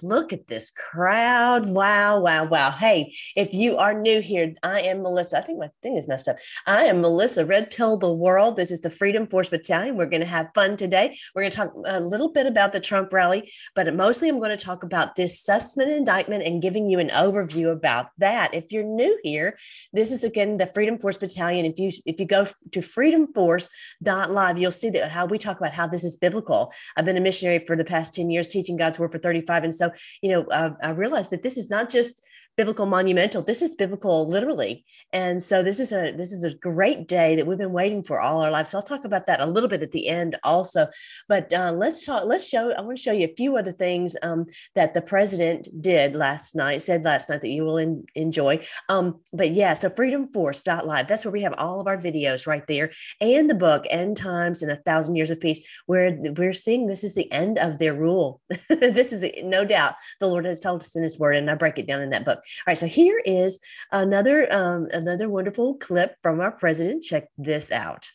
Patriots. Look at this crowd. Wow, wow, wow. Hey, if you are new here, I am Melissa. I think my thing is messed up. I am Melissa, Red Pill the World. This is the Freedom Force Battalion. We're going to have fun today. We're going to talk a little bit about the Trump rally, but mostly I'm going to talk about this Sussman indictment and giving you an overview about that. If you're new here, this is again the Freedom Force Battalion. If you if you go to freedomforce.live, you'll see that how we talk about how this is biblical. I've been a missionary for the past 10 years teaching God's word for 35. And so, you know, uh, I realized that this is not just biblical monumental. This is biblical literally. And so this is a this is a great day that we've been waiting for all our lives. So i'll talk about that a little bit at the end also. But uh, let's talk let's show i want to show you a few other things um, that the president did last night said last night that you will in, enjoy. Um, but yeah so freedomforce.live that's where we have all of our videos right there and the book end times and a thousand years of peace where we're seeing this is the end of their rule. This is no doubt the lord has told us in his word and i break it down in that book all right, so here is another um, another wonderful clip from our president. Check this out.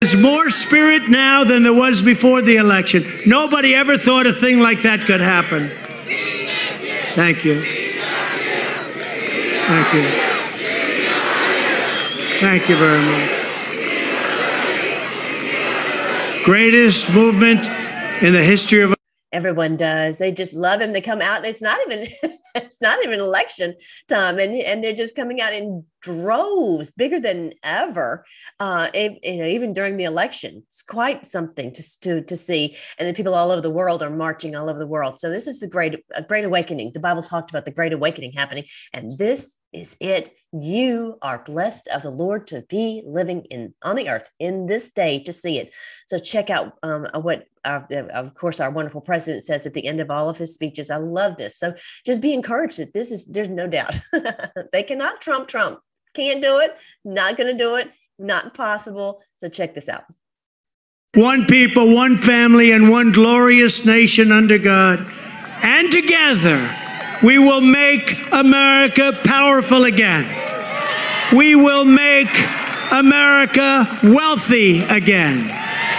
There's more spirit now than there was before the election. Nobody ever thought a thing like that could happen. Thank you. Thank you. Thank you very much. Greatest movement in the history of everyone does. They just love him. They come out it's not even it's not even election time and and they're just coming out in droves bigger than ever uh it, you know even during the election. It's quite something to, to to see and then people all over the world are marching all over the world. So this is the great a great awakening. The bible talked about the great awakening happening and this is it. You are blessed of the lord to be living in on the earth in this day to see it. So check out um, what our, of course our wonderful president says at the end of all of his speeches i love this. So just be encouraged that this is there's no doubt. They cannot trump trump. Can't do it not going to do it not possible. So check this out. One people one family and one glorious nation under god. And together we will make America powerful again. We will make America wealthy again.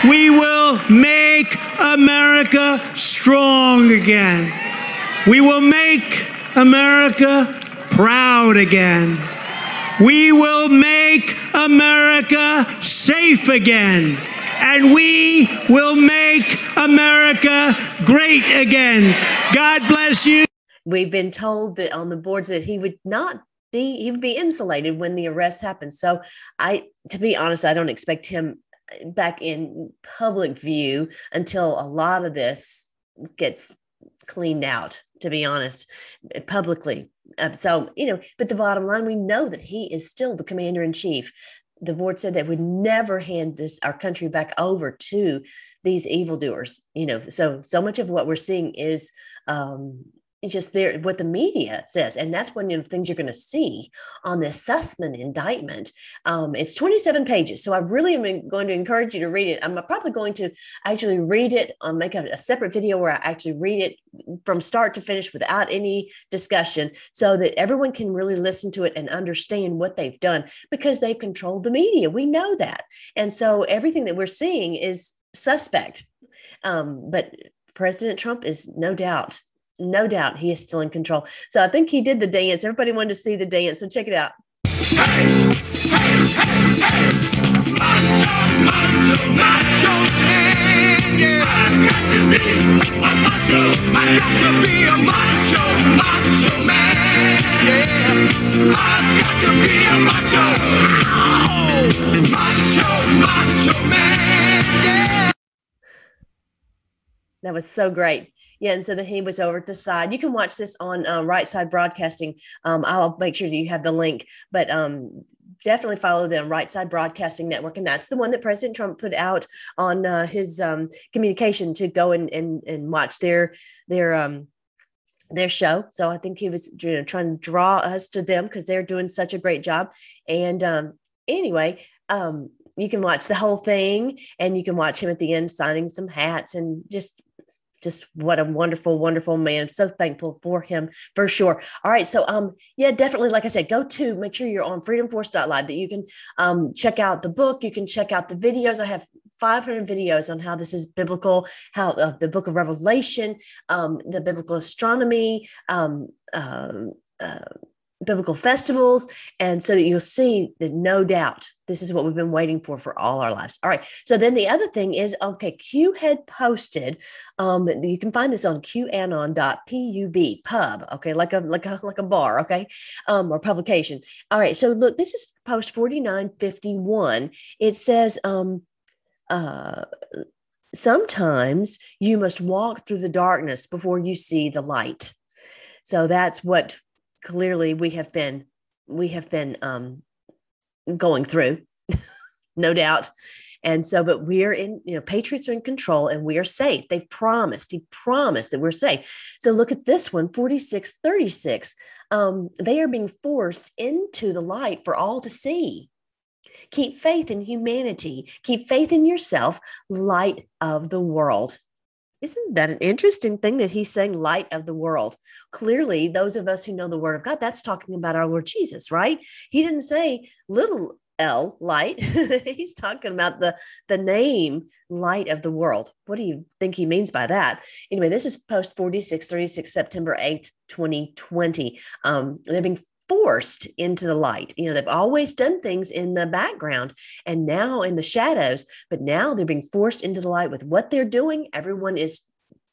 We will make America strong again. We will make America proud again. We will make America safe again. And we will make America great again. God bless you. We've been told that on the boards that he would not be he would be insulated when the arrest happened. So I to be honest, I don't expect him back in public view until a lot of this gets cleaned out to be honest publicly. Uh, so you know but the bottom line we know that he is still the commander in chief the board said they would never hand this our country back over to these evildoers you know. So so much of what we're seeing is um just there what the media says and that's one of the things you're going to see on this sussman indictment. Um, it's 27 pages so i really am going to encourage you to read it. I'm probably going to actually read it i'll make a, a separate video where i actually read it from start to finish without any discussion so that everyone can really listen to it and understand what they've done because they've controlled the media. We know that. And so everything that we're seeing is suspect. Um, but president trump is no doubt no doubt he is still in control. So I think he did the dance. Everybody wanted to see the dance. So check it out. That was so great. Yeah, and so then he was over at the side. You can watch this on uh, Right Side Broadcasting. Um, I'll make sure that you have the link, but um, definitely follow them right side broadcasting network and that's the one that president trump put out on uh, his um, communication to go and, and, and watch their their um, their show. So I think he was you know, trying to draw us to them because they're doing such a great job. And um, anyway, um, you can watch the whole thing and you can watch him at the end signing some hats and just just what a wonderful wonderful man so thankful for him for sure all right so um yeah definitely like i said go to make sure you're on freedomforce.live that you can um check out the book you can check out the videos i have 500 videos on how this is biblical how uh, the book of revelation um the biblical astronomy um uh, uh biblical festivals. And so that you'll see that no doubt this is what we've been waiting for for all our lives. All right. So then the other thing is okay, Q had posted, um, you can find this on qanon.pub, pub, okay, like a like a like a bar, okay, um, or publication. All right. So look, this is post 4951. It says um uh sometimes you must walk through the darkness before you see the light. So that's what clearly we have been we have been um, going through, no doubt. And so, but we're in, you know, patriots are in control and we are safe. They've promised, he promised that we're safe. So look at this one 4636. Um, they are being forced into the light for all to see. Keep faith in humanity, keep faith in yourself, light of the world. Isn't that an interesting thing that he's saying light of the world? Clearly, those of us who know the word of God, that's talking about our Lord Jesus, right? He didn't say little L light. he's talking about the the name light of the world. What do you think he means by that? Anyway, this is post 4636 September 8th, 2020. Um, been forced into the light. You know, they've always done things in the background and now in the shadows, but now they're being forced into the light with what they're doing. Everyone is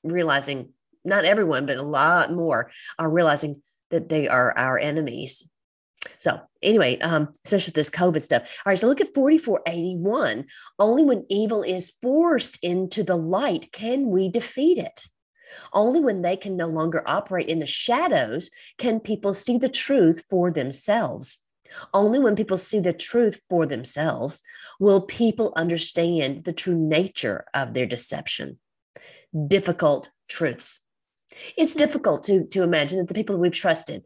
realizing, not everyone, but a lot more are realizing that they are our enemies. So anyway, um, especially with this COVID stuff. All right, so look at 4481. Only when evil is forced into the light can we defeat it. Only when they can no longer operate in the shadows can people see the truth for themselves. Only when people see the truth for themselves will people understand the true nature of their deception. Difficult truths. It's difficult to, to imagine that the people we've trusted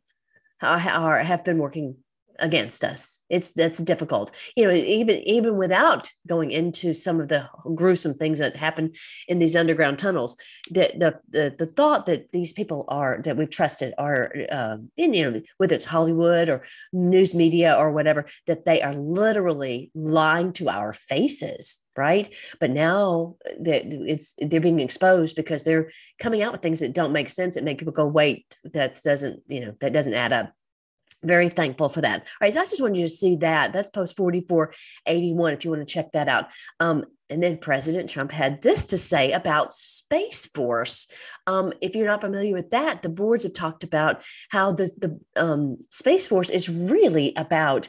are, have been working against us. It's that's difficult. You know even even without going into some of the gruesome things that happen in these underground tunnels the the the, the thought that these people are that we've trusted are uh, in you know whether it's hollywood or news media or whatever that they are literally lying to our faces right? But now that it's they're being exposed because they're coming out with things that don't make sense that make people go wait that doesn't you know that doesn't add up very thankful for that. All right, so I just wanted you to see that. That's post 4481 if you want to check that out. Um, and then President Trump had this to say about Space Force. Um, if you're not familiar with that, the boards have talked about how the, the um, Space Force is really about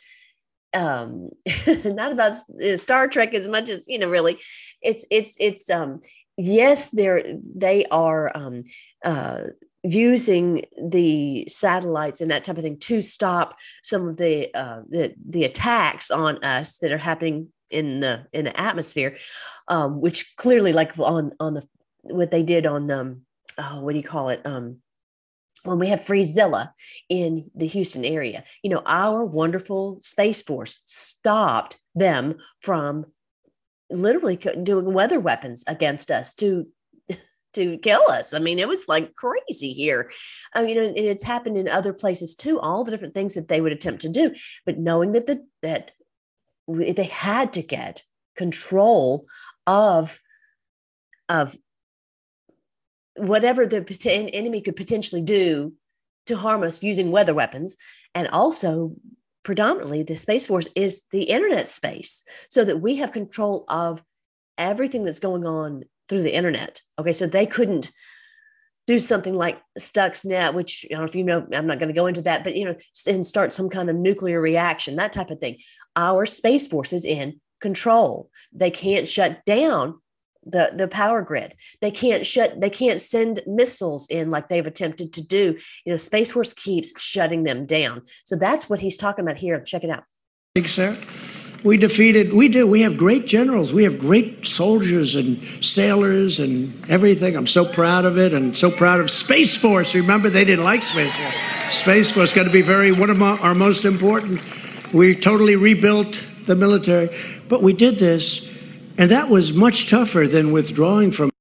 um not about star trek as much as you know really it's it's it's um yes they're they are um uh using the satellites and that type of thing to stop some of the uh, the, the attacks on us that are happening in the in the atmosphere, um, which clearly, like on on the what they did on um, oh, what do you call it? Um, when we have Freezilla in the Houston area, you know, our wonderful Space Force stopped them from literally doing weather weapons against us to to kill us. I mean, it was like crazy here. Oh, I mean, and it's happened in other places too. All the different things that they would attempt to do, but knowing that the that they had to get control of of whatever the enemy could potentially do to harm us using weather weapons, and also predominantly the space force is the internet space, so that we have control of everything that's going on through the internet. Okay, so they couldn't do something like Stuxnet, which I don't know if you know, I'm not going to go into that, but you know, and start some kind of nuclear reaction, that type of thing. Our space force is in control. They can't shut down the the power grid. They can't shut. They can't send missiles in like they've attempted to do. You know, Space Force keeps shutting them down. So that's what he's talking about here. Check it out. Thanks, sir. We defeated, we do. We have great generals. We have great soldiers and sailors and everything. I'm so proud of it and so proud of Space Force. Remember, they didn't like Space Force. Space Force got to be very, one of our, our most important. We totally rebuilt the military. But we did this, and that was much tougher than withdrawing from.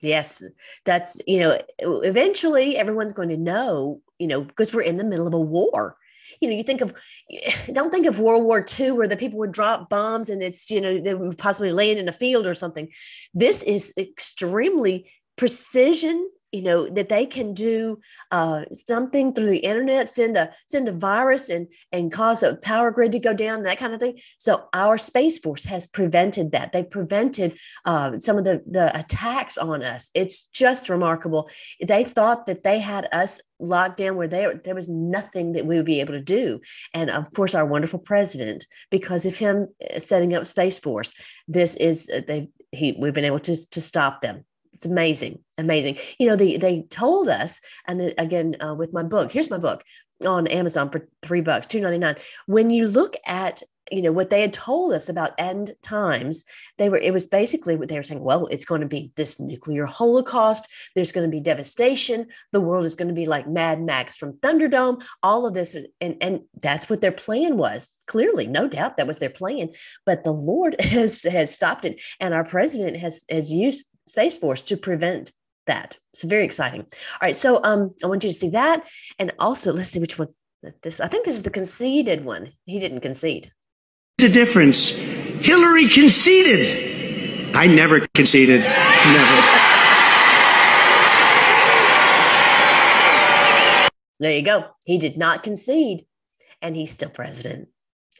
Yes, that's, you know, eventually everyone's going to know, you know, because we're in the middle of a war you know, you think of, don't think of World War II where the people would drop bombs and it's, you know, they would possibly land in a field or something. This is extremely precision you know that they can do uh, something through the internet send a send a virus and and cause a power grid to go down that kind of thing. So our space force has prevented that. They prevented uh, some of the the attacks on us. It's just remarkable. They thought that they had us locked down where there there was nothing that we would be able to do. And of course our wonderful president because of him uh, setting up space force this is uh, they he we've been able to to stop them it's amazing, amazing. You know, they they told us, and again uh, with my book, here's my book on Amazon for three bucks, two ninety nine. When you look at you know what they had told us about end times they were it was basically what they were saying well it's going to be this nuclear holocaust there's going to be devastation the world is going to be like mad max from thunderdome all of this and and that's what their plan was clearly no doubt that was their plan but the lord has has stopped it and our president has has used Space Force to prevent that. It's very exciting. All right, so um, I want you to see that, and also let's see which one. This I think this is the conceded one. He didn't concede. The difference. Hillary conceded. I never conceded. Never. There you go. He did not concede, and he's still president.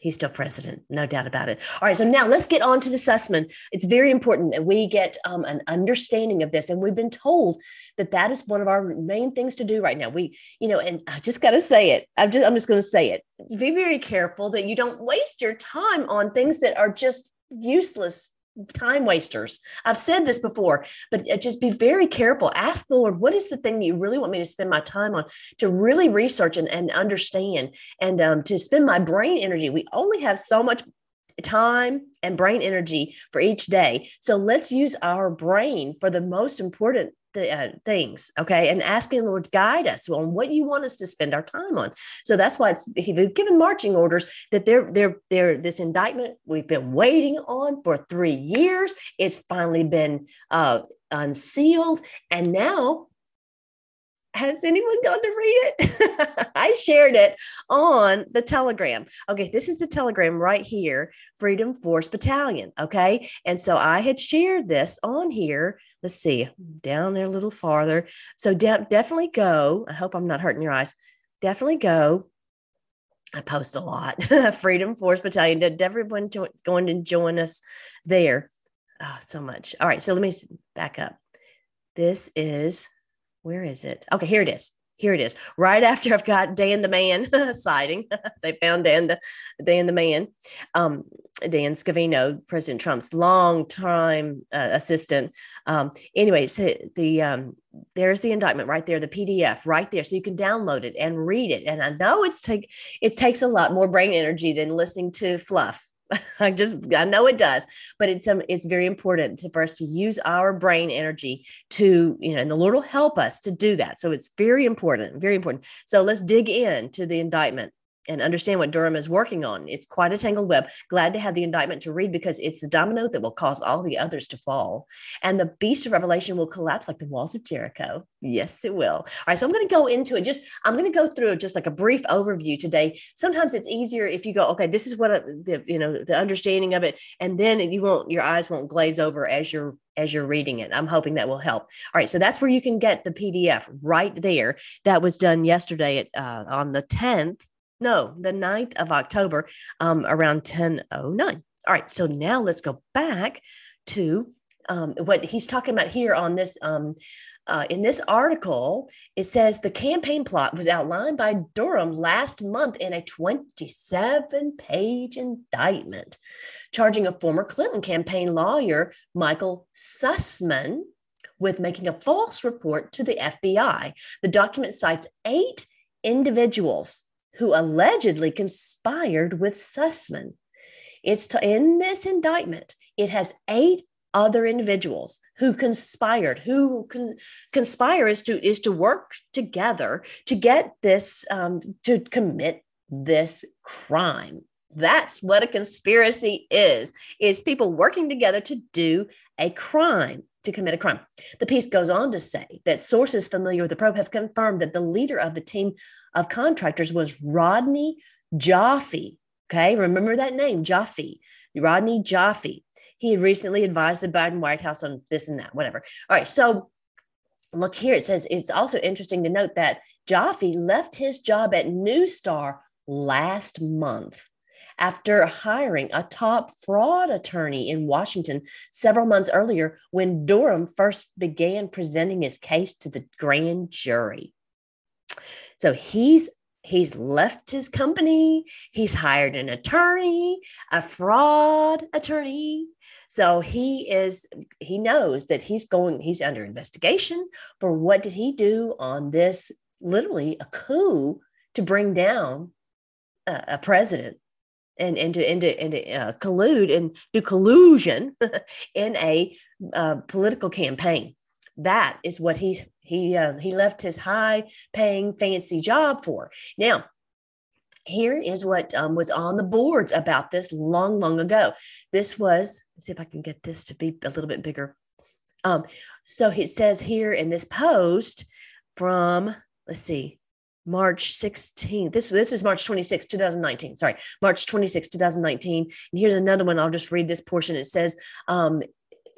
He's still president, no doubt about it. All right, so now let's get on to the Sussman. It's very important that we get um, an understanding of this, and we've been told that that is one of our main things to do right now. We, you know, and I just got to say it. I'm just, I'm just going to say it. Be very careful that you don't waste your time on things that are just useless time wasters. I've said this before, but uh, just be very careful. Ask the Lord, what is the thing that you really want me to spend my time on to really research and, and understand and um, to spend my brain energy? We only have so much time and brain energy for each day. So let's use our brain for the most important the, uh, things, okay, and asking the Lord guide us on what you want us to spend our time on. So that's why it's given marching orders that they're they're they're this indictment we've been waiting on for three years. It's finally been uh, unsealed, and now has anyone gone to read it? I shared it on the Telegram. Okay, this is the Telegram right here, Freedom Force Battalion. Okay, and so I had shared this on here. Let's see, down there a little farther. So de- definitely go. I hope I'm not hurting your eyes. Definitely go. I post a lot. Freedom Force Battalion. Did everyone going to join us there? Oh, so much. All right, so let me back up. This is where is it? Okay, here it is. Here it is. Right after I've got Dan the Man sighting, they found Dan the Dan the Man, um, Dan Scavino, President Trump's longtime uh, assistant. Um, anyway, so the um, there's the indictment right there, the PDF right there, so you can download it and read it. And I know it's take it takes a lot more brain energy than listening to fluff I just I know it does, but it's um it's very important to, for us to use our brain energy to you know, and the Lord will help us to do that. So it's very important, very important. So let's dig into the indictment and understand what Durham is working on. It's quite a tangled web. Glad to have the indictment to read because it's the domino that will cause all the others to fall. And the beast of Revelation will collapse like the walls of Jericho. Yes, it will. All right. So I'm going to go into it. Just, I'm going to go through just like a brief overview today. Sometimes it's easier if you go, okay, this is what the, you know, the understanding of it. And then you won't, your eyes won't glaze over as you're as you're reading it. I'm hoping that will help. All right, so that's where you can get the PDF right there. That was done yesterday at, uh, on the 10th no, the 9th of October, um, around 1009. All right, so now let's go back to um, what he's talking about here on this. Um, uh, in this article, it says the campaign plot was outlined by Durham last month in a 27 page indictment, charging a former Clinton campaign lawyer, Michael Sussman, with making a false report to the FBI. The document cites eight individuals who allegedly conspired with Sussman. It's in this indictment, it has eight other individuals who conspired who con- conspire is to is to work together to get this um, to commit this crime. That's what a conspiracy is. It's people working together to do a crime to commit a crime. The piece goes on to say that sources familiar with the probe have confirmed that the leader of the team of contractors was rodney joffe okay remember that name joffe rodney joffe he had recently advised the Biden White House on this and that, whatever. All right. So look here. It says it's also interesting to note that Joffe left his job at Neustar last month after hiring a top fraud attorney in Washington several months earlier when Durham first began presenting his case to the grand jury. So he's he's left his company, he's hired an attorney, a fraud attorney, so he is, he knows that he's going, he's under investigation for what did he do on this literally a coup to bring down a, a president and, and to, and to, and to uh, collude and do collusion in a uh, political campaign. That is what he he uh, he left his high paying fancy job for. Now, here is what um, was on the boards about this long, long ago. This was, let's see if I can get this to be a little bit bigger. Um, so it says here in this post from, let's see, March 16th. This, this is March 26, 2019. Sorry, March 26, 2019. And here's another one. I'll just read this portion. It says, um,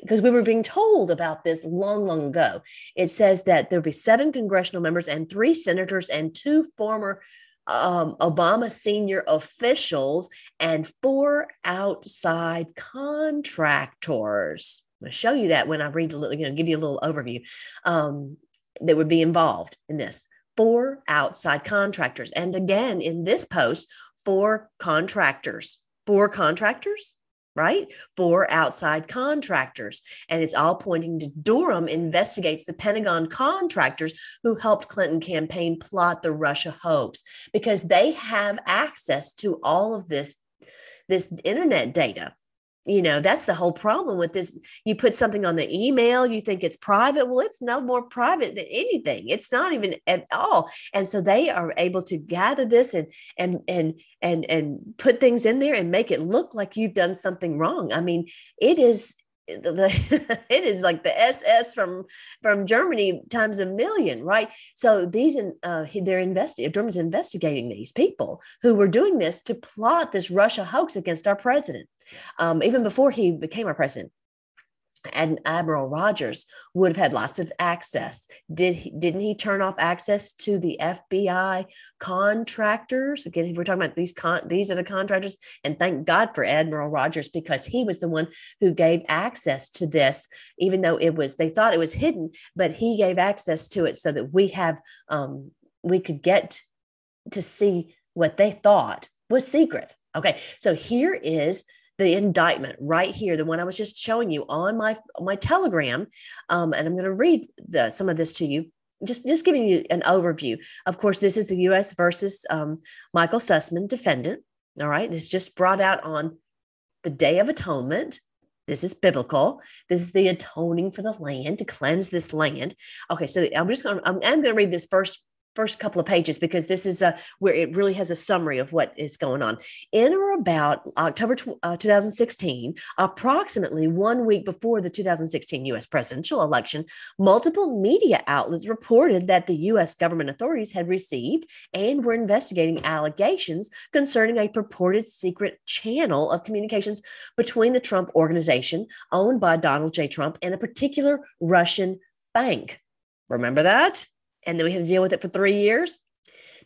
because we were being told about this long, long ago. It says that there'll be seven congressional members and three senators and two former um, Obama senior officials and four outside contractors. I'll show you that when I read a little, you know, give you a little overview um, that would be involved in this. Four outside contractors. And again, in this post, four contractors. Four contractors? Right? For outside contractors. And it's all pointing to Durham investigates the Pentagon contractors who helped Clinton campaign plot the Russia hoax because they have access to all of this this internet data you know that's the whole problem with this. You put something on the email you think it's private. Well it's no more private than anything. It's not even at all. And so they are able to gather this and and and and and put things in there and make it look like you've done something wrong. I mean it is it is like the SS from from Germany times a million, right? So these uh, they're investigating. Durham's investigating these people who were doing this to plot this Russia hoax against our president, um, even before he became our president and Admiral Rogers would have had lots of access. Did he, didn't he turn off access to the FBI contractors? Again, if we're talking about these con, these are the contractors, and thank God for Admiral Rogers because he was the one who gave access to this, even though it was they thought it was hidden, but he gave access to it so that we have um, we could get to see what they thought was secret. Okay, so here is the indictment right here, the one I was just showing you on my my Telegram, um, and I'm going to read the, some of this to you. Just, just giving you an overview. Of course, this is the U.S. versus um, Michael Sussman, defendant. All right, this just brought out on the Day of Atonement. This is biblical. This is the atoning for the land to cleanse this land. Okay, so I'm just going. I'm, I'm going to read this first first couple of pages because this is a, where it really has a summary of what is going on. In or about October uh, 2016, approximately one week before the 2016 US presidential election, multiple media outlets reported that the US government authorities had received and were investigating allegations concerning a purported secret channel of communications between the Trump organization owned by Donald J. Trump and a particular Russian bank. Remember that? And then we had to deal with it for three years.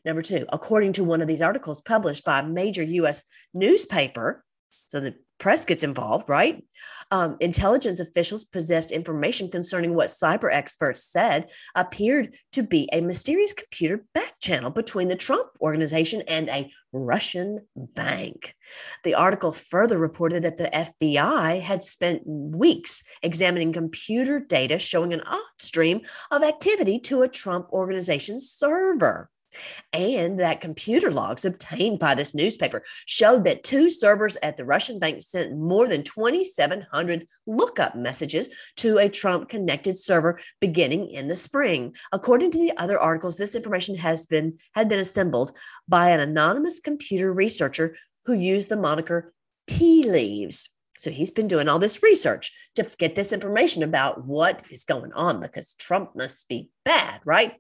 Number two, according to one of these articles published by a major US newspaper, so the press gets involved, right? Um, intelligence officials possessed information concerning what cyber experts said appeared to be a mysterious computer back channel between the Trump organization and a Russian bank. The article further reported that the FBI had spent weeks examining computer data showing an odd stream of activity to a Trump organization server. And that computer logs obtained by this newspaper showed that two servers at the Russian bank sent more than 2,700 lookup messages to a Trump connected server beginning in the spring. According to the other articles, this information has been had been assembled by an anonymous computer researcher who used the moniker Tea Leaves. So he's been doing all this research to get this information about what is going on because Trump must be bad, right?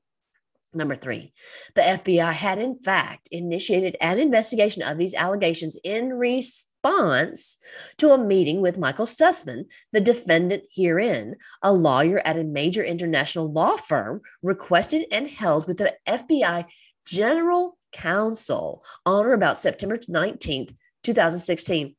Number three, the FBI had in fact initiated an investigation of these allegations in response to a meeting with Michael Sussman, the defendant herein, a lawyer at a major international law firm, requested and held with the FBI General Counsel on or about September 19th, 2016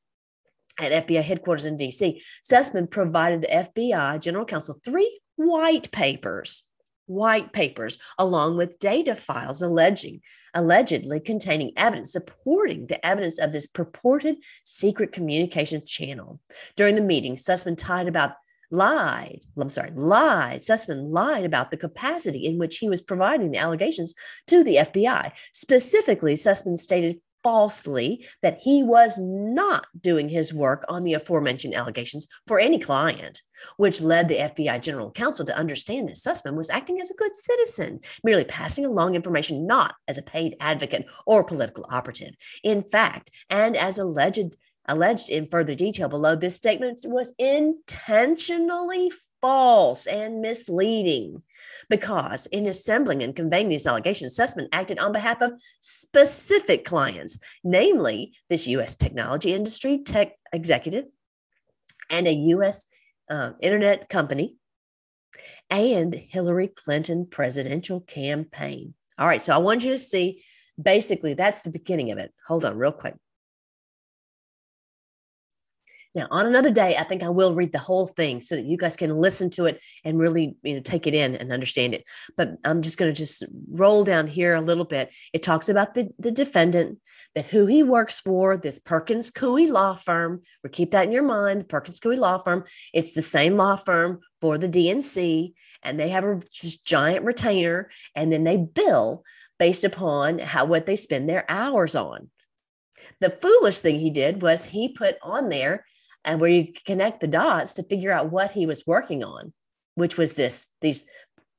at FBI headquarters in DC. Sussman provided the FBI General Counsel three white papers white papers along with data files alleging allegedly containing evidence supporting the evidence of this purported secret communications channel. During the meeting, Sussman tied about lied, I'm sorry, lied. Sussman lied about the capacity in which he was providing the allegations to the FBI. Specifically, Sussman stated falsely that he was not doing his work on the aforementioned allegations for any client, which led the FBI general counsel to understand that Sussman was acting as a good citizen, merely passing along information not as a paid advocate or political operative. In fact, and as alleged alleged in further detail below, this statement was intentionally false and misleading because in assembling and conveying these allegations, Sussman acted on behalf of specific clients, namely this U.S. technology industry tech executive and a U.S. Uh, internet company and Hillary Clinton presidential campaign. All right, so I want you to see basically that's the beginning of it. Hold on, real quick. Now, on another day, I think I will read the whole thing so that you guys can listen to it and really, you know, take it in and understand it. But I'm just going to just roll down here a little bit. It talks about the, the defendant, that who he works for, this Perkins Coie law firm. We keep that in your mind, the Perkins Coie law firm. It's the same law firm for the DNC, and they have a just giant retainer, and then they bill based upon how what they spend their hours on. The foolish thing he did was he put on there and where you connect the dots to figure out what he was working on, which was this these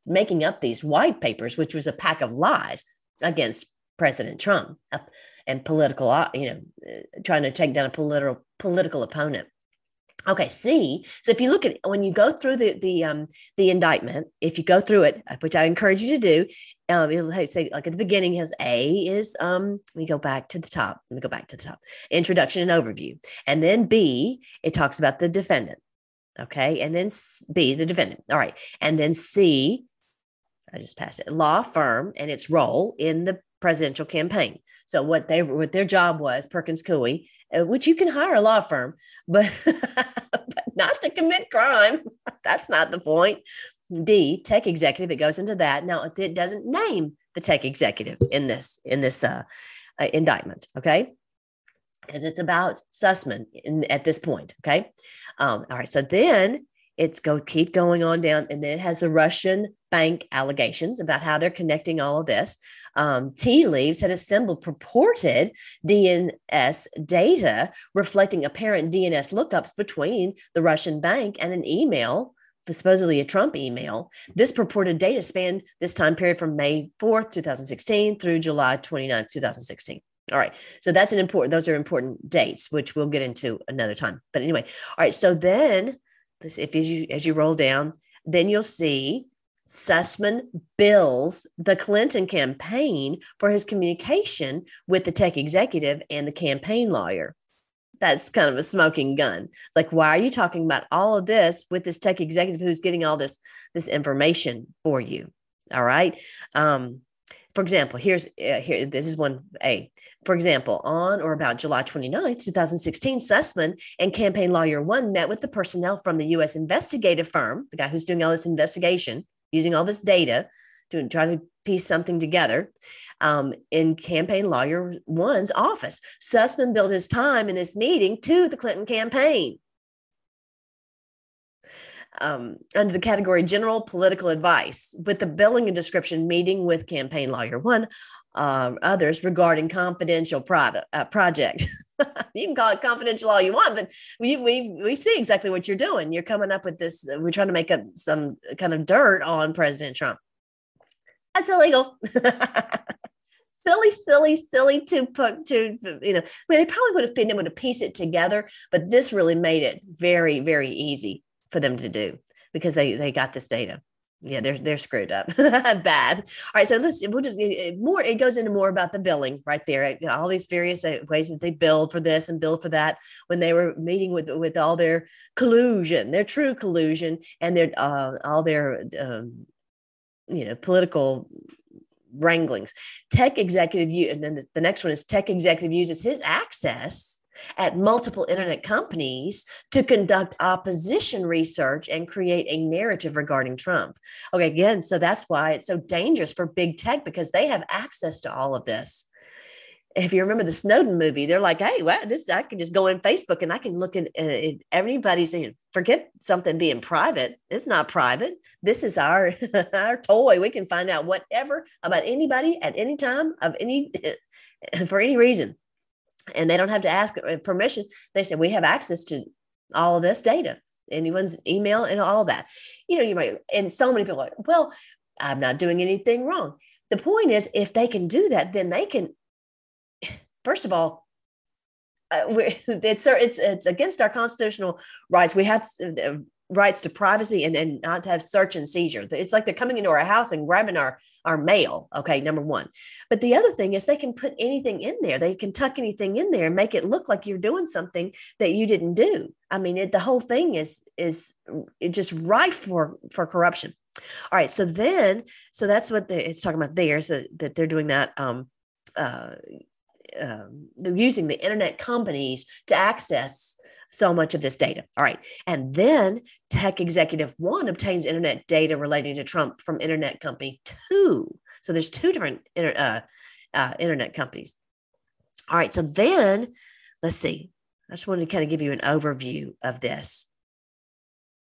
making up these white papers, which was a pack of lies against President Trump and political, uh, you know, uh, trying to take down a political political opponent. Okay, C. So if you look at when you go through the the um the indictment, if you go through it, which I encourage you to do, um, it'll say like at the beginning has A is um me go back to the top. Let me go back to the top. Introduction and overview. And then B, it talks about the defendant. Okay. And then B, the defendant. All right. And then C, I just passed it, law firm and its role in the presidential campaign. So what they what their job was, Perkins Coie, uh, which you can hire a law firm, but, but not to commit crime. That's not the point. D, tech executive. It goes into that. Now it doesn't name the tech executive in this in this uh, uh, indictment. Okay, because it's about Sussman in, at this point. Okay, um, all right. So then it's go keep going on down, and then it has the Russian bank allegations about how they're connecting all of this. Um, Tea Leaves had assembled purported DNS data reflecting apparent DNS lookups between the Russian bank and an email supposedly a Trump email. This purported data spanned this time period from May 4th, 2016 through July 29th, 2016. All right. So that's an important, those are important dates, which we'll get into another time. But anyway, all right. So then this, if as you as you roll down, then you'll see Sussman bills the Clinton campaign for his communication with the tech executive and the campaign lawyer that's kind of a smoking gun. Like, why are you talking about all of this with this tech executive who's getting all this this information for you? All right. Um, for example, here's uh, here. This is one A. For example, on or about July 29th, 2016, Sussman and campaign lawyer one met with the personnel from the U.S. investigative firm, the guy who's doing all this investigation, using all this data to try to piece something together um, in campaign lawyer one's office. Sussman billed his time in this meeting to the Clinton campaign. um, under the category general political advice with the billing and description meeting with campaign lawyer one uh, others regarding confidential product uh, project you can call it confidential all you want but we, we we see exactly what you're doing you're coming up with this we're trying to make up some kind of dirt on president trump that's illegal silly, silly, silly to put to you know. Well, they probably would have been able to piece it together, but this really made it very, very easy for them to do because they they got this data. Yeah, they're they're screwed up bad. All right, so let's we'll just more. It goes into more about the billing right there. All these various uh, ways that they bill for this and bill for that when they were meeting with with all their collusion, their true collusion, and their uh, all their um, you know political wranglings. Tech executive, and then the next one is tech executive uses his access at multiple internet companies to conduct opposition research and create a narrative regarding Trump. Okay, again, so that's why it's so dangerous for big tech because they have access to all of this if you remember the Snowden movie, they're like, "Hey, well, this I can just go in Facebook and I can look at, at everybody's. You know, forget something being private. It's not private. This is our our toy. We can find out whatever about anybody at any time of any for any reason, and they don't have to ask uh, permission. They say we have access to all of this data, anyone's email and all that. You know, you might, and so many people are like, well, I'm not doing anything wrong. The point is, if they can do that, then they can first of all, uh, it's it's it's against our constitutional rights. We have uh, rights to privacy and, and not to have search and seizure. It's like they're coming into our house and grabbing our our mail. Okay, number one. But the other thing is they can put anything in there. They can tuck anything in there and make it look like you're doing something that you didn't do. I mean, it, the whole thing is is just rife for for corruption. All right, so then so that's what the, it's talking about there. So that they're doing that. Um, uh, um, using the internet companies to access so much of this data. All right. And then tech executive one obtains internet data relating to Trump from internet company two. So there's two different inter, uh, uh, internet companies. All right. So then let's see. I just wanted to kind of give you an overview of this.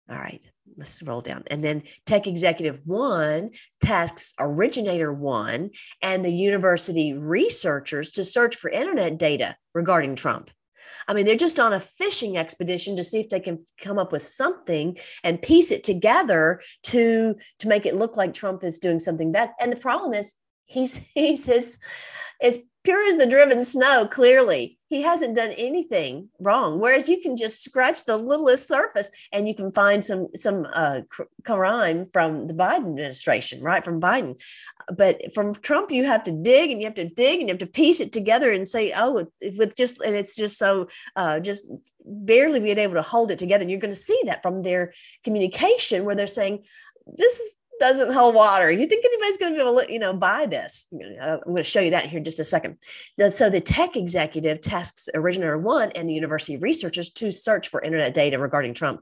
All right let's roll down. And then Tech Executive One tasks Originator One and the university researchers to search for internet data regarding Trump. I mean, they're just on a fishing expedition to see if they can come up with something and piece it together to to make it look like Trump is doing something bad. And the problem is, he's he's his is pure as the driven snow. Clearly, he hasn't done anything wrong. Whereas you can just scratch the littlest surface and you can find some some uh, crime from the Biden administration, right? From Biden, but from Trump, you have to dig and you have to dig and you have to piece it together and say, oh, with just and it's just so uh, just barely being able to hold it together. And you're going to see that from their communication where they're saying, this is doesn't hold water. You think anybody's going to be able to, you know, buy this? Uh, I'm going to show you that here in just a second. So the tech executive tasks Originator One and the university researchers to search for internet data regarding Trump.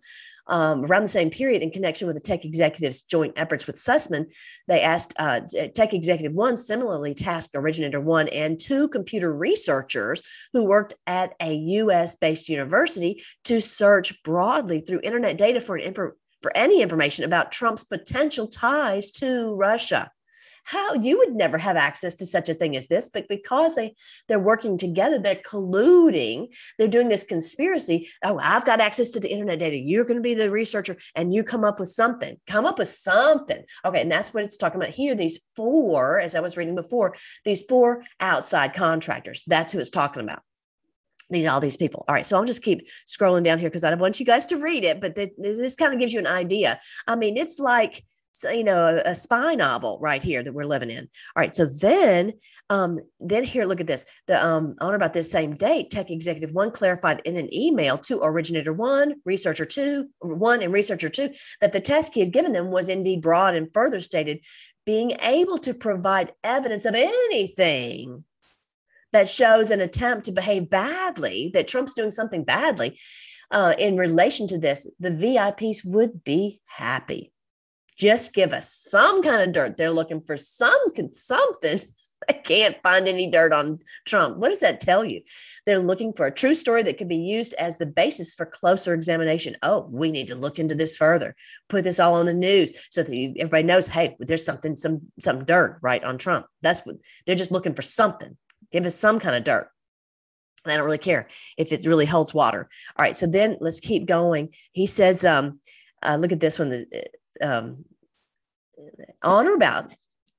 Um, around the same period, in connection with the tech executives' joint efforts with Sussman, they asked uh, Tech Executive One similarly tasked Originator One and two computer researchers who worked at a U.S. based university to search broadly through internet data for an for any information about Trump's potential ties to Russia. How you would never have access to such a thing as this, but because they they're working together, they're colluding, they're doing this conspiracy. Oh, I've got access to the internet data. You're going to be the researcher, and you come up with something. Come up with something. Okay, and that's what it's talking about here. These four, as I was reading before, these four outside contractors. That's who it's talking about these all these people. All right, so I'll just keep scrolling down here because I want you guys to read it, but this kind of gives you an idea. I mean, it's like you know a, a, spy novel right here that we're living in. All right, so then um, then here, look at this. The um, on about this same date, Tech Executive One clarified in an email to Originator One, Researcher Two, One, and Researcher Two that the test he had given them was indeed broad, and further stated being able to provide evidence of anything that shows an attempt to behave badly, that Trump's doing something badly uh, in relation to this, the VIPs would be happy. Just give us some kind of dirt. They're looking for some something. I can't find any dirt on Trump. What does that tell you? They're looking for a true story that could be used as the basis for closer examination. Oh, we need to look into this further. Put this all on the news so that everybody knows. Hey, there's something, some some dirt right on Trump. That's what they're just looking for. Something. Give us some kind of dirt. I don't really care if it really holds water. All right, so then let's keep going. He says, um, uh, look at this one. Um, on or about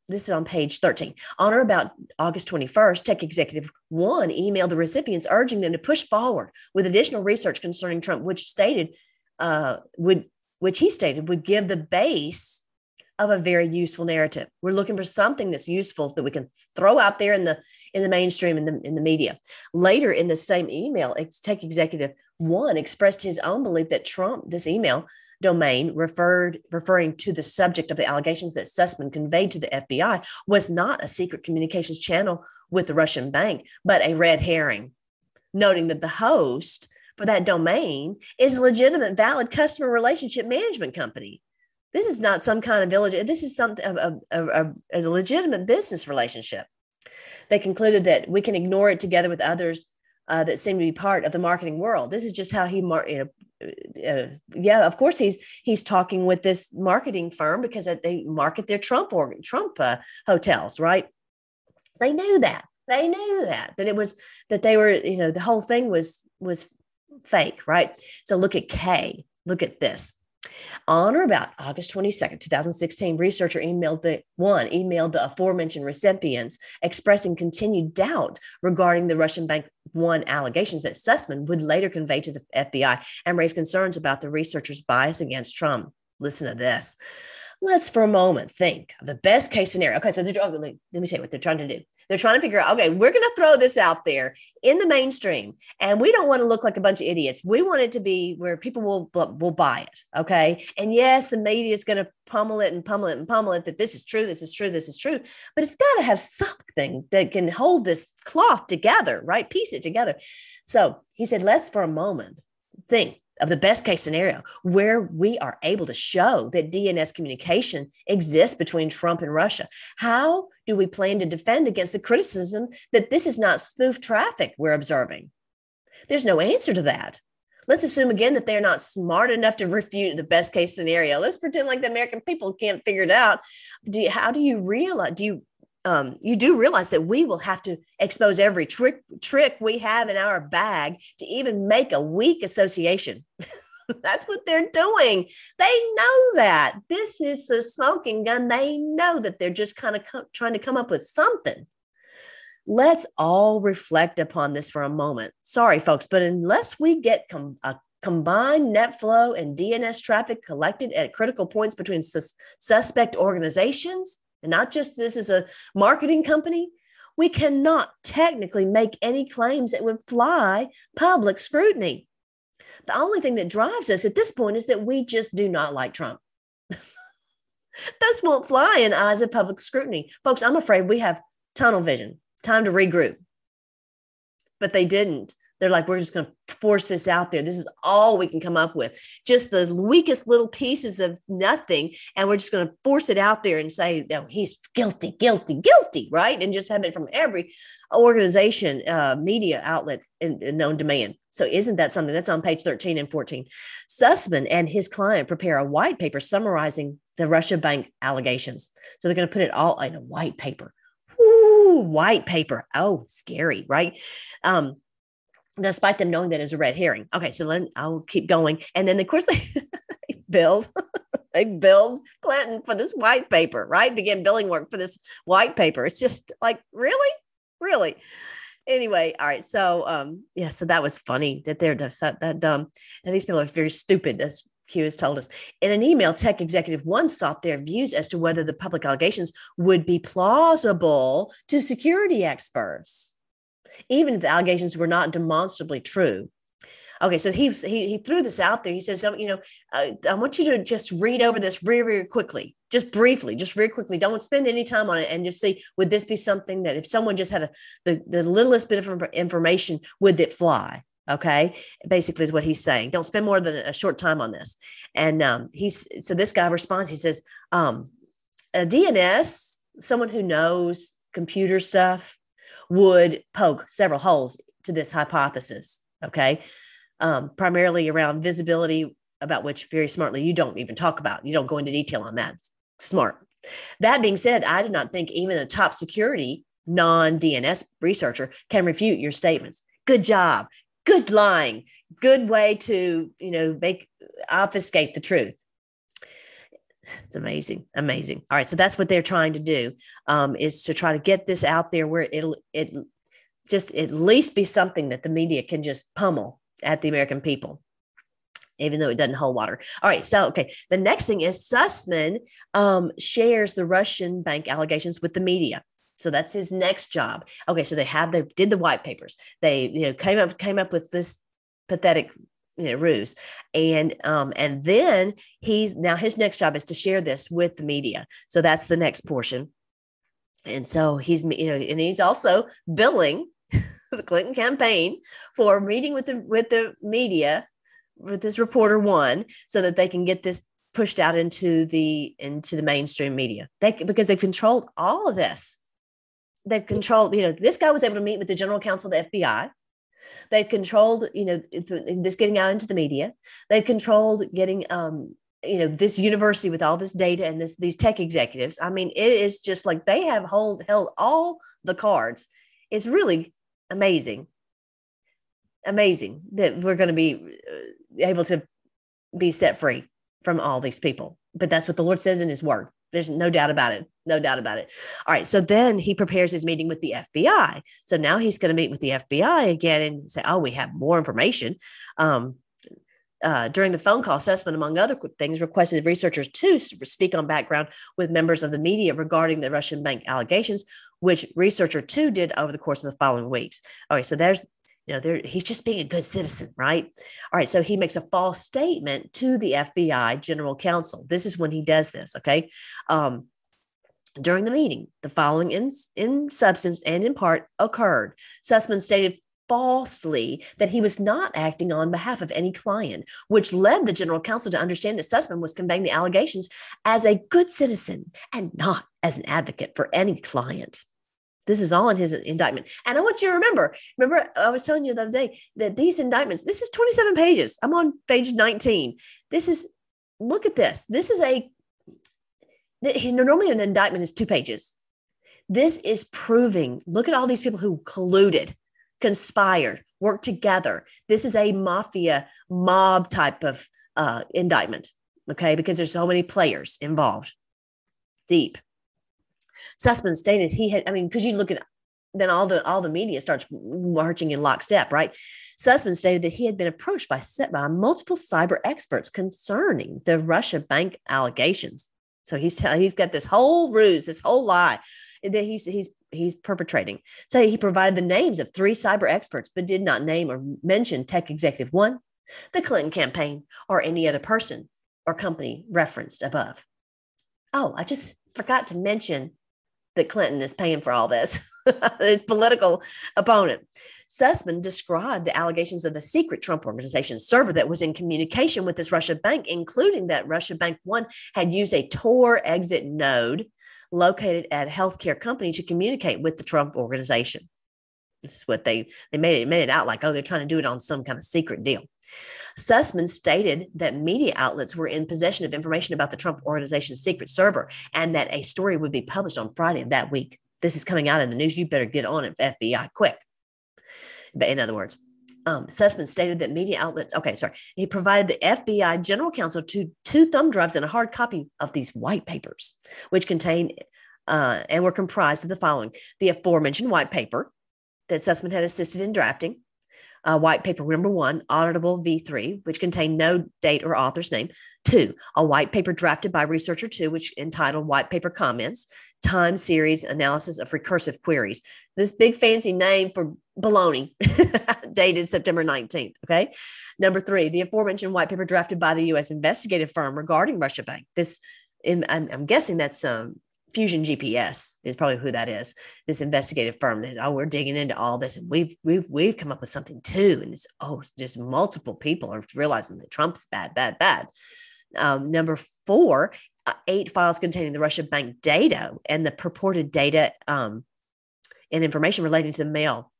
this is on page 13. On or about August 21st, Tech Executive One emailed the recipients urging them to push forward with additional research concerning Trump, which stated uh, would which he stated would give the base of a very useful narrative. We're looking for something that's useful that we can throw out there in the in the mainstream in the in the media. Later in the same email, Tech Executive One expressed his own belief that Trump, this email domain referred referring to the subject of the allegations that Sussman conveyed to the FBI was not a secret communications channel with the Russian bank, but a red herring, noting that the host for that domain is a legitimate, valid customer relationship management company. This is not some kind of village. This is something a, a, a, legitimate business relationship. They concluded that we can ignore it together with others uh, that seem to be part of the marketing world. This is just how he, mar- you know, uh, yeah, of course he's he's talking with this marketing firm because they market their Trump or Trump uh, hotels, right? They knew that. They knew that that it was that they were, you know, the whole thing was was fake, right? So look at K. Look at this. On or about August 22nd, 2016, researcher emailed the one emailed the aforementioned recipients expressing continued doubt regarding the Russian bank one allegations that Sussman would later convey to the FBI and raise concerns about the researcher's bias against Trump. Listen to this let's for a moment think of the best case scenario. Okay, so they're, oh, let, me, let me tell you what they're trying to do. They're trying to figure out, okay, we're going to throw this out there in the mainstream, and we don't want to look like a bunch of idiots. We want it to be where people will will buy it. Okay, and yes, the media is going to pummel it and pummel it and pummel it that this is true, this is true, this is true, but it's got to have something that can hold this cloth together, right? Piece it together. So he said, let's for a moment think of the best case scenario where we are able to show that DNS communication exists between Trump and Russia. How do we plan to defend against the criticism that this is not spoof traffic we're observing? There's no answer to that. Let's assume again that they're not smart enough to refute the best case scenario. Let's pretend like the American people can't figure it out. Do you, how do you realize? Do you um, you do realize that we will have to expose every trick trick we have in our bag to even make a weak association. That's what they're doing. They know that this is the smoking gun. They know that they're just kind of co- trying to come up with something. Let's all reflect upon this for a moment. Sorry, folks, but unless we get com- a combined net flow and DNS traffic collected at critical points between sus- suspect organizations, and not just this is a marketing company, we cannot technically make any claims that would fly public scrutiny. The only thing that drives us at this point is that we just do not like Trump. this won't fly in eyes of public scrutiny. Folks, I'm afraid we have tunnel vision, time to regroup. But they didn't they're like, we're just going to force this out there. This is all we can come up with, just the weakest little pieces of nothing. And we're just going to force it out there and say, no, he's guilty, guilty, guilty, right? And just have it from every organization, uh, media outlet in, in known demand. So isn't that something that's on page 13 and 14? Sussman and his client prepare a white paper summarizing the Russia Bank allegations. So they're going to put it all in a white paper. Ooh, white paper. Oh, scary, right? Um, despite them knowing that it's a red herring. Okay, so then I'll keep going. And then, of course, they, build, they build Clinton for this white paper, right? Begin billing work for this white paper. It's just like, really? Really? Anyway, all right. So, um, yeah, so that was funny that they're that dumb. And these people are very stupid, as Q has told us. In an email, Tech Executive One sought their views as to whether the public allegations would be plausible to security experts even if the allegations were not demonstrably true. Okay, so he, he, he threw this out there. He says, oh, you know, uh, I want you to just read over this very, very quickly, just briefly, just very quickly. Don't spend any time on it and just see, would this be something that if someone just had a, the, the littlest bit of information, would it fly? Okay, basically is what he's saying. Don't spend more than a short time on this. And um, he's so this guy responds. He says, um, a DNS, someone who knows computer stuff would poke several holes to this hypothesis. Okay. Um, primarily around visibility, about which very smartly you don't even talk about. You don't go into detail on that. Smart. That being said, I do not think even a top security non DNS researcher can refute your statements. Good job. Good lying. Good way to, you know, make obfuscate the truth. It's amazing, amazing. All right, so that's what they're trying to do um, is to try to get this out there where it'll it just at least be something that the media can just pummel at the American people even though it doesn't hold water. All right. So, okay. The next thing is Sussman um, shares the Russian bank allegations with the media. So that's his next job. Okay. So they have, they did the white papers. They, you know, came up, came up with this pathetic, you know, ruse. And, um, and then he's now his next job is to share this with the media. So that's the next portion. And so he's, you know, and he's also billing the Clinton campaign for meeting with the, with the media with this reporter one so that they can get this pushed out into the into the mainstream media they because they've controlled all of this they've controlled you know this guy was able to meet with the general counsel of the fbi they've controlled you know this getting out into the media. They've controlled getting um you know this university with all this data and this these tech executives. I mean it is just like they have hold held all the cards. It's really amazing. Amazing that we're going to be uh, able to be set free from all these people. But that's what the Lord says in his word. There's no doubt about it. No doubt about it. All right. So then he prepares his meeting with the FBI. So now he's going to meet with the FBI again and say, oh, we have more information. Um, uh, during the phone call, Sussman, among other things, requested researchers to speak on background with members of the media regarding the Russian bank allegations, which researcher two did over the course of the following weeks. Okay, so there's you know, he's just being a good citizen, right? All right. So he makes a false statement to the FBI general counsel. This is when he does this. Okay. Um, during the meeting, the following in, in substance and in part occurred. Sussman stated falsely that he was not acting on behalf of any client, which led the general counsel to understand that Sussman was conveying the allegations as a good citizen and not as an advocate for any client. This is all in his indictment. And I want you to remember, remember, I was telling you the other day that these indictments, this is 27 pages. I'm on page 19. This is, look at this. This is a, normally an indictment is two pages. This is proving, look at all these people who colluded, conspired, worked together. This is a mafia mob type of uh, indictment, okay? Because there's so many players involved. Deep. Sussman stated he had, I mean, because you look at then all the all the media starts marching in lockstep, right? Sussman stated that he had been approached by by multiple cyber experts concerning the Russia bank allegations. So he's he's got this whole ruse, this whole lie that he's he's he's perpetrating. So he provided the names of three cyber experts, but did not name or mention tech executive one, the Clinton campaign, or any other person or company referenced above. Oh, I just forgot to mention that Clinton is paying for all this, his political opponent. Sussman described the allegations of the secret Trump organization server that was in communication with this Russia bank, including that Russia Bank One had used a Tor exit node located at a healthcare company to communicate with the Trump organization. This is what they they made it made it out like, oh, they're trying to do it on some kind of secret deal. Sussman stated that media outlets were in possession of information about the Trump organization's secret server and that a story would be published on Friday of that week. This is coming out in the news. You better get on it, FBI, quick. But in other words, um, Sussman stated that media outlets, okay, sorry, he provided the FBI general counsel to two thumb drives and a hard copy of these white papers, which contain uh, and were comprised of the following the aforementioned white paper that Sussman had assisted in drafting, uh, white paper number one, auditable V3, which contained no date or author's name. Two, a white paper drafted by researcher two, which entitled White Paper Comments, Time Series Analysis of Recursive Queries. This big fancy name for baloney, dated September 19th. Okay. Number three, the aforementioned white paper drafted by the U.S. investigative firm regarding Russia Bank. This, I'm, I'm guessing that's um, Fusion GPS is probably who that is. This investigative firm that oh we're digging into all this and we've we've we've come up with something too. And it's oh just multiple people are realizing that Trump's bad, bad, bad. Um, number four, uh, eight files containing the Russia bank data and the purported data um, and information relating to the mail,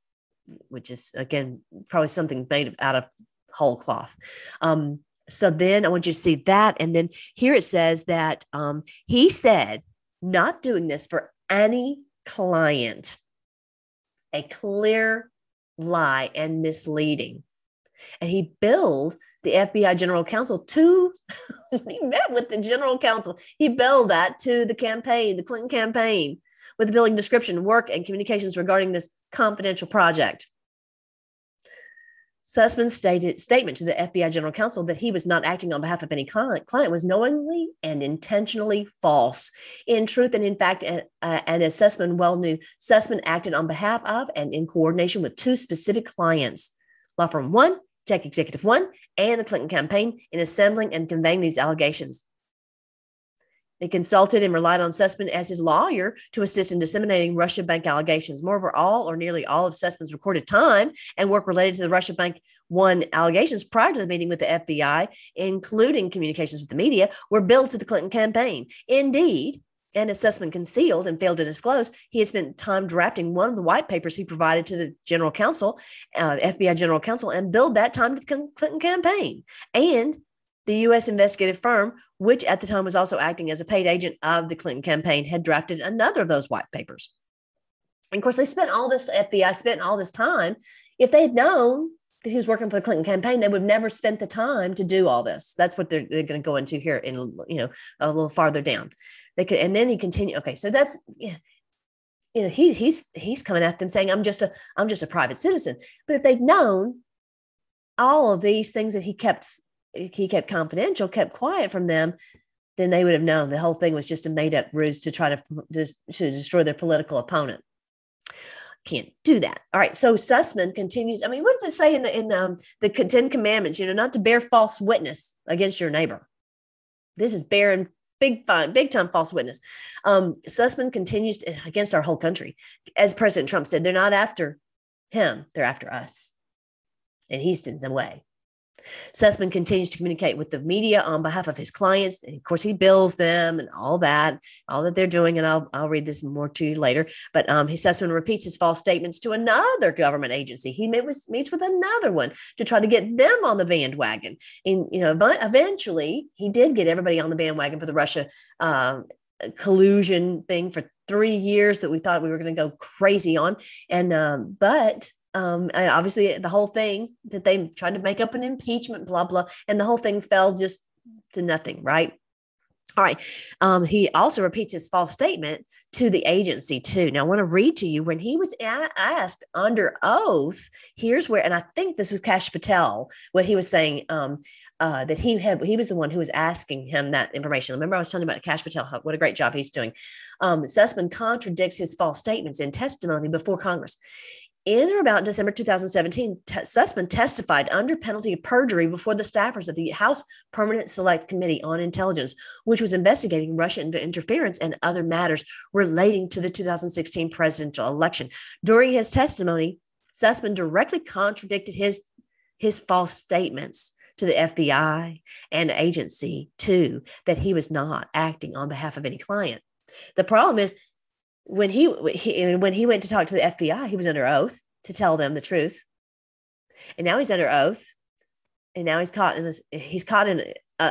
which is again probably something made out of whole cloth. Um, so then I want you to see that. And then here it says that um, he said, not doing this for any client, a clear lie and misleading. And he billed the FBI general counsel to, he met with the general counsel. He billed that to the campaign, the Clinton campaign, with the billing description, work, and communications regarding this confidential project. Sussman's stated statement to the FBI general counsel that he was not acting on behalf of any client, client was knowingly and intentionally false. In truth and in fact, uh, and as Sussman well knew, Sussman acted on behalf of and in coordination with two specific clients, law firm one, tech executive one, and the Clinton campaign in assembling and conveying these allegations. They consulted and relied on Sussman as his lawyer to assist in disseminating Russia Bank allegations. Moreover, all or nearly all of Sussman's recorded time and work related to the Russia Bank One allegations prior to the meeting with the FBI, including communications with the media, were billed to the Clinton campaign. Indeed, and as Sussman concealed and failed to disclose, he had spent time drafting one of the white papers he provided to the general counsel, uh, FBI general counsel, and billed that time to the Clinton campaign. And the U.S. investigative firm, which at the time was also acting as a paid agent of the Clinton campaign, had drafted another of those white papers. And of course, they spent all this, FBI spent all this time. If they had known that he was working for the Clinton campaign, they would have never spent the time to do all this. That's what they're, they're going to go into here in, you know, a little farther down. They could, and then he continued. Okay, so that's, you know, he, he's, he's coming at them saying, I'm just a, I'm just a private citizen. But if they'd known all of these things that he kept he kept confidential, kept quiet from them, then they would have known the whole thing was just a made up ruse to try to, to, destroy their political opponent. Can't do that. All right. So Sussman continues. I mean, what does it say in the in the, um, the Ten Commandments? You know, not to bear false witness against your neighbor. This is bearing big fine, big time false witness. Um, Sussman continues to, against our whole country. As President Trump said, they're not after him, they're after us. And he's in the way. Sussman continues to communicate with the media on behalf of his clients. And of course, he bills them and all that, all that they're doing. And I'll, I'll read this more to you later. But um, his Sussman repeats his false statements to another government agency. He with, meets with another one to try to get them on the bandwagon. And, you know, eventually he did get everybody on the bandwagon for the Russia uh, collusion thing for three years that we thought we were going to go crazy on. And, um, but um, and obviously the whole thing that they tried to make up an impeachment, blah blah, and the whole thing fell just to nothing, right? All right. Um, he also repeats his false statement to the agency too. Now I want to read to you when he was asked under oath. Here's where, and I think this was Kash Patel, what he was saying. Um, uh, that he had he was the one who was asking him that information. Remember, I was telling about Kash Patel, what a great job he's doing. Um, Sussman contradicts his false statements in testimony before Congress. In or about December 2017, T- Sussman testified under penalty of perjury before the staffers of the House Permanent Select Committee on Intelligence, which was investigating Russian interference and other matters relating to the 2016 presidential election. During his testimony, Sussman directly contradicted his, his false statements to the FBI and agency, too, that he was not acting on behalf of any client. The problem is when he, he when he went to talk to the FBI, he was under oath to tell them the truth, and now he's under oath, and now he's caught in this. He's caught in a,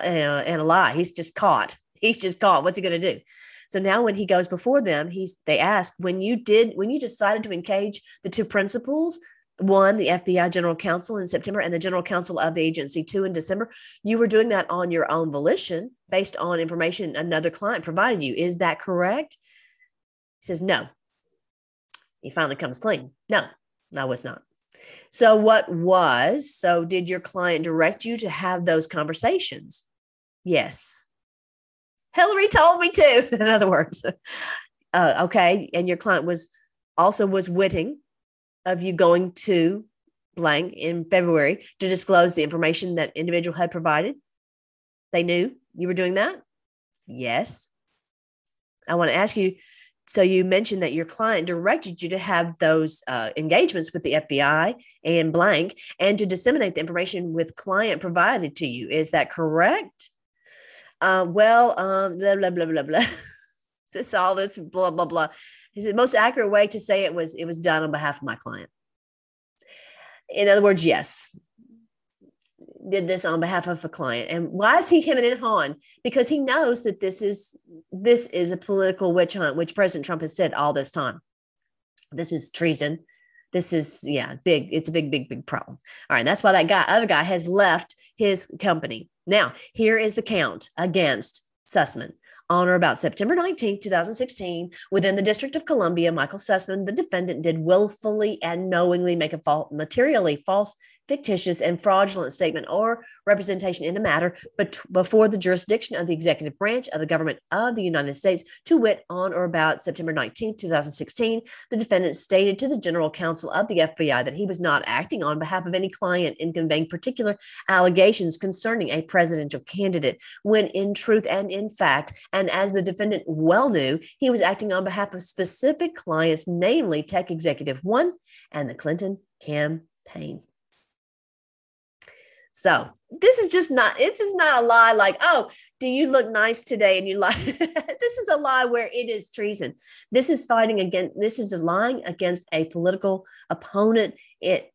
in a, in a lie. He's just caught. He's just caught. What's he going to do? So now when he goes before them, he's they ask when you did when you decided to engage the two principals, one the FBI general counsel in September and the general counsel of the agency two in December, you were doing that on your own volition based on information another client provided you. Is that correct? He says, No. He finally comes clean. No, I was not. So, what was? So, did your client direct you to have those conversations? Yes. Hillary told me to, in other words. Uh, okay. And your client was also was witting of you going to blank in February to disclose the information that individual had provided. They knew you were doing that? Yes. I want to ask you so you mentioned that your client directed you to have those uh, engagements with the FBI and blank and to disseminate the information with client provided to you. Is that correct? Uh, well, um, blah, blah, blah, blah, blah. this, all this, blah, blah, blah. His most accurate way to say it was it was done on behalf of my client. In other words, yes, did this on behalf of a client. And why is he hemming and hawing? Because he knows that this is this is a political witch hunt, which President Trump has said all this time. This is treason. This is yeah, big. It's a big, big, big problem. All right, that's why that guy, other guy, has left his company. Now, here is the count against Sussman on or about September 19, 2016, within the District of Columbia, Michael Sussman, the defendant, did willfully and knowingly make a false, materially false fictitious and fraudulent statement or representation in a matter but before the jurisdiction of the executive branch of the government of the United States, to wit, on or about September 19, 2016, the defendant stated to the general counsel of the FBI that he was not acting on behalf of any client in conveying particular allegations concerning a presidential candidate, when in truth and in fact, and as the defendant well knew, he was acting on behalf of specific clients, namely Tech Executive One and the Clinton campaign. So this is just not, it's just not a lie like, oh, do you look nice today? And you lie. this is a lie where it is treason. This is fighting against, this is a lying against a political opponent it,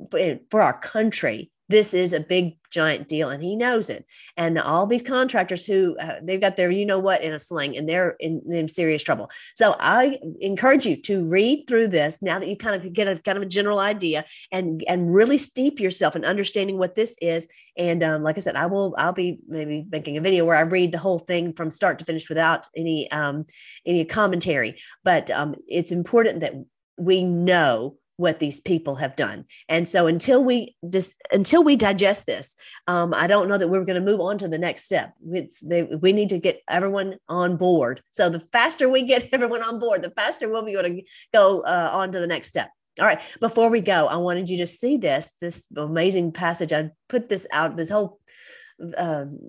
for our country this is a big giant deal and he knows it. And all these contractors who uh, they've got their you know what in a sling and they're in, in, serious trouble. So i encourage you to read through this now that you kind of get a kind of a general idea and and really steep yourself in understanding what this is. And um, like i said i will i'll be maybe making a video where i read the whole thing from start to finish without any um any commentary. But um it's important that we know what these people have done. And so until we just until we digest this um, i don't know that we're going to move on to the next step. They, we need to get everyone on board. So the faster we get everyone on board the faster we'll be able to go uh, on to the next step. All right before we go i wanted you to see this this amazing passage. I put this out this whole um,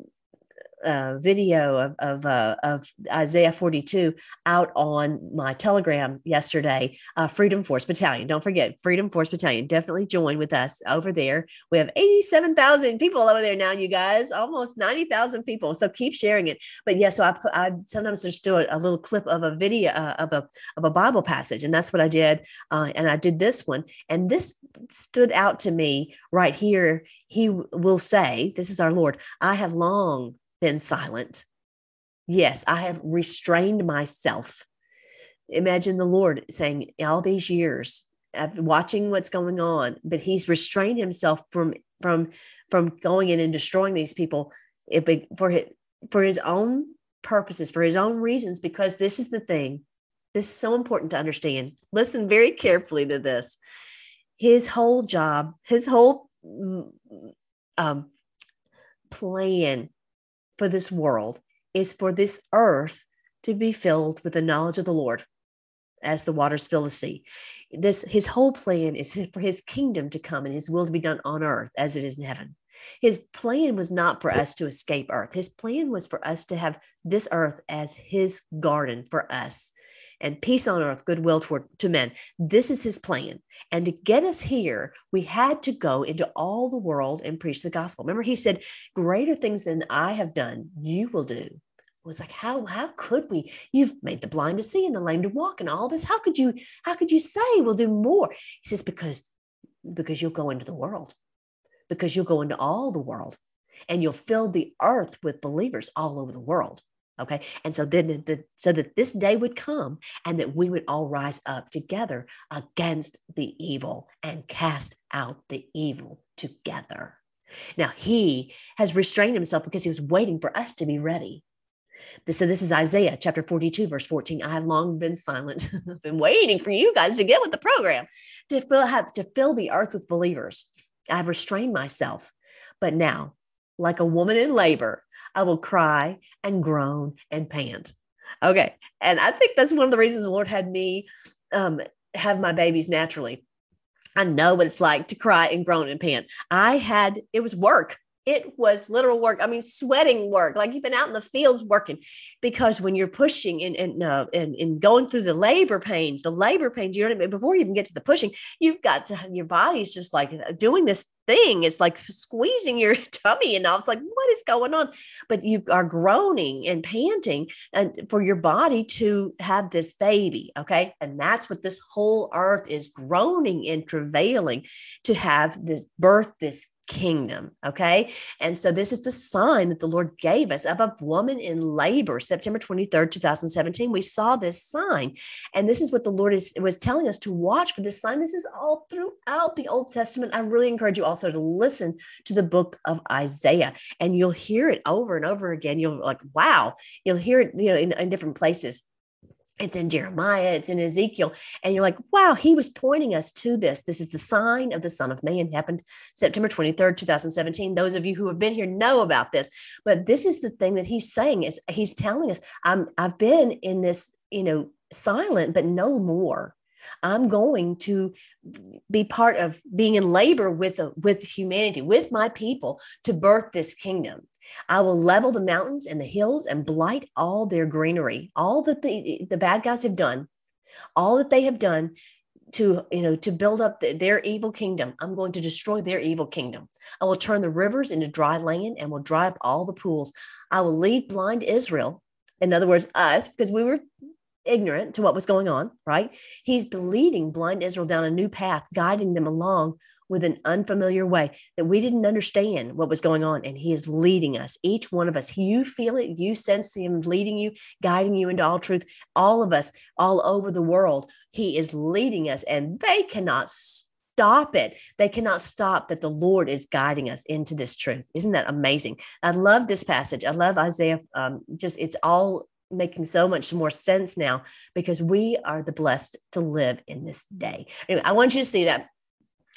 uh, video of of, uh, of, Isaiah 42 out on my Telegram yesterday. Uh, Freedom Force Battalion. Don't forget Freedom Force Battalion. Definitely join with us over there. We have 87,000 people over there now, you guys. Almost 90,000 people. So keep sharing it. But yeah, so I put I sometimes just do a, a little clip of a video uh, of a of a Bible passage, and that's what I did. Uh, and I did this one, and this stood out to me right here. He will say, "This is our Lord. I have long." Been silent. Yes, I have restrained myself. Imagine the Lord saying, all these years, of watching what's going on, but he's restrained himself from from from going in and destroying these people for his, for his own purposes, for his own reasons, because this is the thing. This is so important to understand. Listen very carefully to this. His whole job, his whole mm, um, plan for this world is for this earth to be filled with the knowledge of the Lord as the waters fill the sea. This his whole plan is for his kingdom to come and his will to be done on earth as it is in heaven. His plan was not for us to escape earth. His plan was for us to have this earth as his garden for us and peace on earth, goodwill toward to men. This is his plan. And to get us here, we had to go into all the world and preach the gospel. Remember, he said, Greater things than I have done, you will do. It was like, how how could we? You've made the blind to see and the lame to walk and all this. How could you, how could you say we'll do more? He says, because because you'll go into the world, because you'll go into all the world and you'll fill the earth with believers all over the world. Okay. And so then, the, so that this day would come and that we would all rise up together against the evil and cast out the evil together. Now, he has restrained himself because he was waiting for us to be ready. So this is Isaiah chapter 42, verse 14. I have long been silent. I've been waiting for you guys to get with the program to fill, have, to fill the earth with believers. I've restrained myself. But now, like a woman in labor, I will cry and groan and pant. Okay. And I think that's one of the reasons the Lord had me um, have my babies naturally. I know what it's like to cry and groan and pant. I had, it was work. It was literal work. I mean, sweating work, like you've been out in the fields working, because when you're pushing and and uh, and, and going through the labor pains, the labor pains, you know, before you even get to the pushing, you've got to your body's just like uh, doing this thing. It's like squeezing your tummy, and I was like, what is going on? But you are groaning and panting, and for your body to have this baby, okay, and that's what this whole earth is groaning and travailing to have this birth, this kingdom. Okay. And so this is the sign that the Lord gave us of a woman in labor, September 23rd, 2017. We saw this sign. And this is what the Lord is was telling us to watch for this sign. This is all throughout the Old Testament. I really encourage you also to listen to the book of Isaiah and you'll hear it over and over again. You'll like, wow, you'll hear it, you know, in, in different places it's in Jeremiah, it's in Ezekiel. And you're like, wow, he was pointing us to this. This is the sign of the Son of Man. happened September 23rd, 2017. Those of you who have been here know about this. But this is the thing that he's saying is he's telling us, I'm I've been in this, you know, silent, but no more. I'm going to be part of being in labor with, with humanity, with my people to birth this kingdom. I will level the mountains and the hills and blight all their greenery. All that the, the bad guys have done, all that they have done to you know to build up the, their evil kingdom i'm going to destroy their evil kingdom. I will turn the rivers into dry land and will dry up all the pools. I will lead blind israel. In other words us because we were ignorant to what was going on right? He's leading blind israel down a new path guiding them along with an unfamiliar way that we didn't understand what was going on. And He is leading us, each one of us. You feel it, you sense Him leading you, guiding you into all truth. All of us, all over the world, He is leading us, and they cannot stop it. They cannot stop that the Lord is guiding us into this truth. Isn't that amazing? I love this passage. I love Isaiah. Um, just it's all making so much more sense now because we are the blessed to live in this day. Anyway, I want you to see that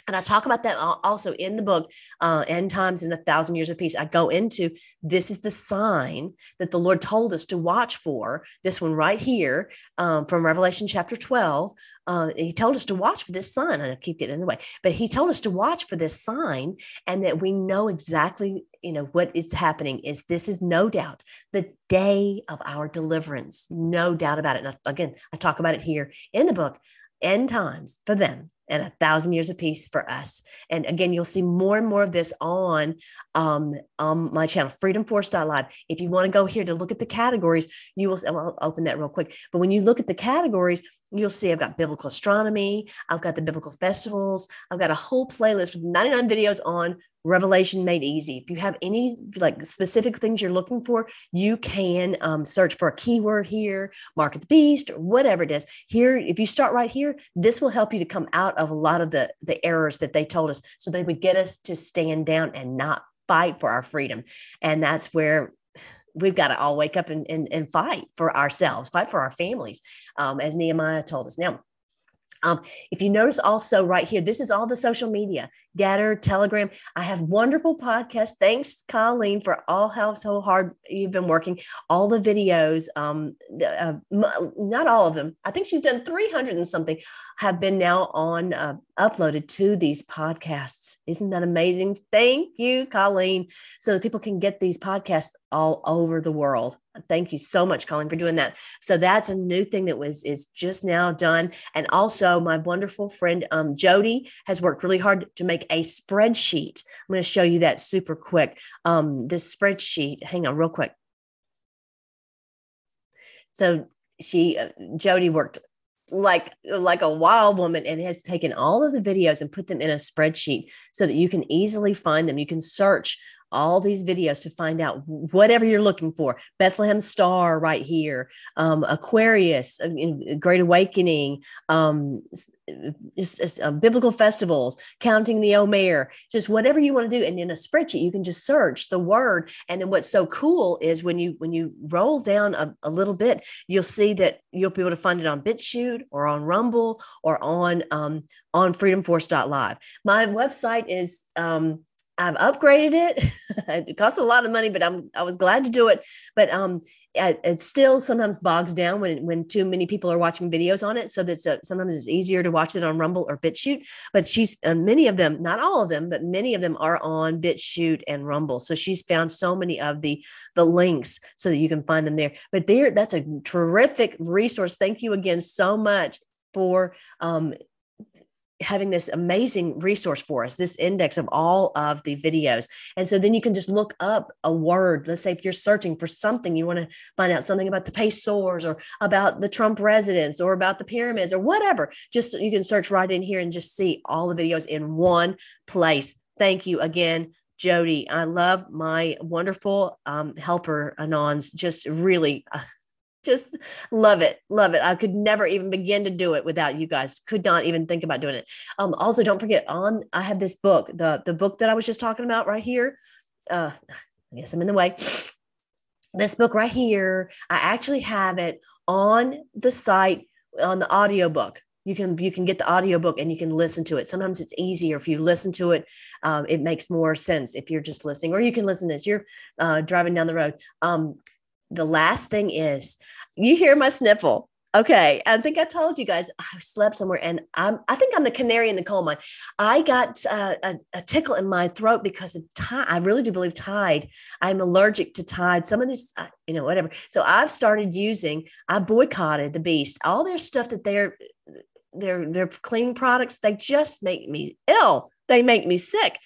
and I talk about that also in the book, uh, End Times and a Thousand Years of Peace. I go into this is the sign that the Lord told us to watch for. This one right here um, from Revelation chapter 12. Uh, he told us to watch for this sign. I keep getting in the way, but he told us to watch for this sign and that we know exactly, you know, what is happening is this is no doubt the day of our deliverance. No doubt about it. And again, I talk about it here in the book, End Times for them and a thousand years of peace for us. And again, you'll see more and more of this on um, on my channel, freedomforce.live. If you want to go here to look at the categories, you will, I'll open that real quick. But when you look at the categories, you'll see I've got biblical astronomy, I've got the biblical festivals, I've got a whole playlist with 99 videos on Revelation Made Easy. If you have any like specific things you're looking for, you can um, search for a keyword here, Mark of the Beast, or whatever it is. Here, if you start right here, this will help you to come out of a lot of the the errors that they told us, so they would get us to stand down and not fight for our freedom. And that's where we've got to all wake up and, and, and fight for ourselves, fight for our families, um, as Nehemiah told us. Now, um, if you notice also right here, this is all the social media, GETTR, Telegram. I have wonderful podcasts. Thanks, Colleen, for all how so hard you've been working. All the videos, um, uh, not all of them. I think she's done 300 and something have been now on uh, uploaded to these podcasts. Isn't that amazing? Thank you, Colleen, so that people can get these podcasts all over the world. Thank you so much, Colleen, for doing that. So that's a new thing that was is just now done. And also, my wonderful friend um, Jody has worked really hard to make a spreadsheet. I'm going to show you that super quick. Um, this spreadsheet. Hang on, real quick. So she uh, Jody worked like like a wild woman and has taken all of the videos and put them in a spreadsheet so that you can easily find them you can search all these videos to find out whatever you're looking for. Bethlehem Star right here, um, Aquarius, uh, Great Awakening, um, just, uh, biblical festivals, counting the Omer, just whatever you want to do. And in a spreadsheet, you can just search the word. And then what's so cool is when you when you roll down a, a little bit, you'll see that you'll be able to find it on BitChute or on Rumble or on um, on freedomforce.live. My website is um, I've upgraded it. it costs a lot of money, but I'm I was glad to do it. But um, it still sometimes bogs down when when too many people are watching videos on it. So that's sometimes it's easier to watch it on Rumble or BitChute. But she's uh, many of them, not all of them, but many of them are on BitChute and Rumble. So she's found so many of the the links so that you can find them there. But there, that's a terrific resource. Thank you again so much for um, having this amazing resource for us, this index of all of the videos. And so then you can just look up a word. Let's say if you're searching for something, you want to find out something about the pesos or about the Trump residence or about the pyramids or whatever. Just you can search right in here and just see all the videos in one place. Thank you again. Jody, I love my wonderful um, helper, Anons. Just really, uh, just love it love it. I could never even begin to do it without you guys. Could not even think about doing it. Um also don't forget on i have this book the the book that i was just talking about right here. Uh i guess i'm in the way. This book right here i actually have it on the site on the audiobook. You can you can get the audiobook and you can listen to it. Sometimes it's easier if you listen to it. Um, it makes more sense if you're just listening or you can listen as you're uh, driving down the road. Um, the last thing is you hear my sniffle. Okay, I think I told you guys I slept somewhere, and I'm, I think I'm the canary in the coal mine. I got uh, a, a, tickle in my throat because of Tide. I really do believe Tide. I'm allergic to Tide. Some of this, uh, you know, whatever. So I've started using. I boycotted the Beast. All their stuff that they're, their their cleaning products. They just make me ill. They make me sick.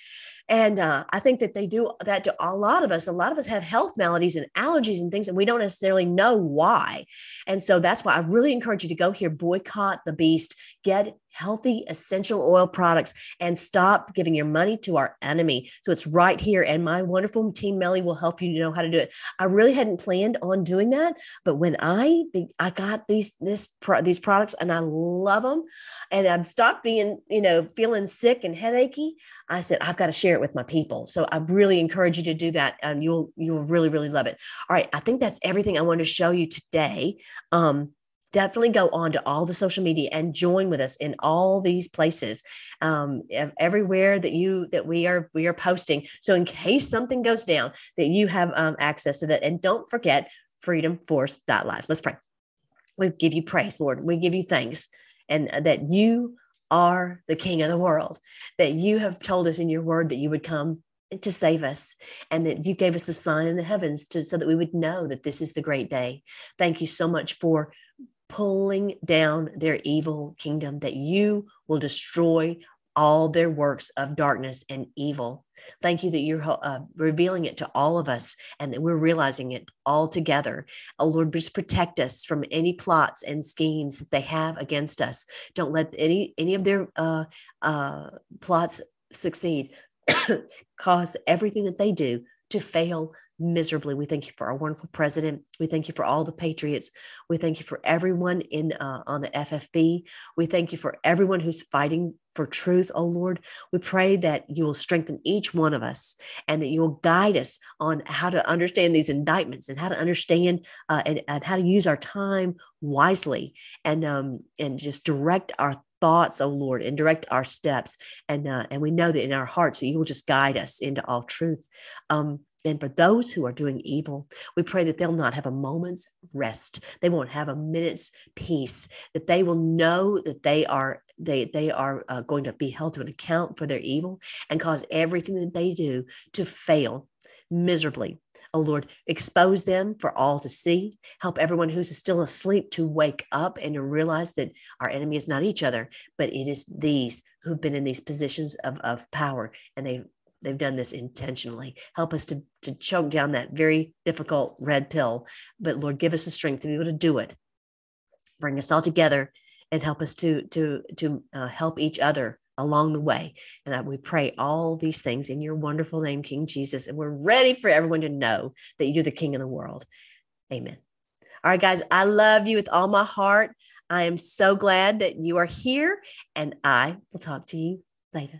And uh, I think that they do that to a lot of us. A lot of us have health maladies and allergies and things, and we don't necessarily know why. And so that's why I really encourage you to go here, boycott the beast, get healthy essential oil products and stop giving your money to our enemy. So it's right here. And my wonderful team, Melly, will help you know how to do it. I really hadn't planned on doing that, but when I I got these this these products and I love them, and I've stopped being you know feeling sick and headachy, I said I've got to share it with my people. So I really encourage you to do that, and you'll you'll really really love it. All right, I think that's everything I wanted to show you today. Um, definitely go on to all the social media and join with us in all these places um, everywhere that you that we are we are posting. So in case something goes down that you have um, access to that. And don't forget freedomforce.live let's pray. We give you praise lord. We give you thanks and that you are the king of the world that you have told us in your word that you would come to save us and that you gave us the sign in the heavens to so that we would know that this is the great day. Thank you so much for pulling down their evil kingdom, that you will destroy all their works of darkness and evil. Thank you that you're uh, revealing it to all of us and that we're realizing it all together. Oh Lord, just protect us from any plots and schemes that they have against us. Don't let any any of their uh, uh, plots succeed. Cause everything that they do to fail miserably. We thank you for our wonderful president. We thank you for all the patriots. We thank you for everyone in uh, on the FFB. We thank you for everyone who's fighting for truth, oh Lord. We pray that you will strengthen each one of us and that you will guide us on how to understand these indictments and how to understand uh, and, and, how to use our time wisely and um, and just direct our thoughts, oh Lord, and direct our steps. And uh, and we know that in our hearts that you will just guide us into all truth. Um, and for those who are doing evil, we pray that they'll not have a moment's rest. They won't have a minute's peace. That they will know that they are they they are uh, going to be held to an account for their evil and cause everything that they do to fail miserably. Oh Lord, expose them for all to see. Help everyone who's still asleep to wake up and to realize that our enemy is not each other, but it is these who've been in these positions of, of power and they've they've done this intentionally. Help us to, to choke down that very difficult red pill. But Lord, give us the strength to be able to do it. Bring us all together and help us to to to uh, help each other along the way. And that we pray all these things in your wonderful name, King Jesus. And we're ready for everyone to know that you're the King of the world. Amen. All right, guys, I love you with all my heart. I am so glad that you are here, and I will talk to you later.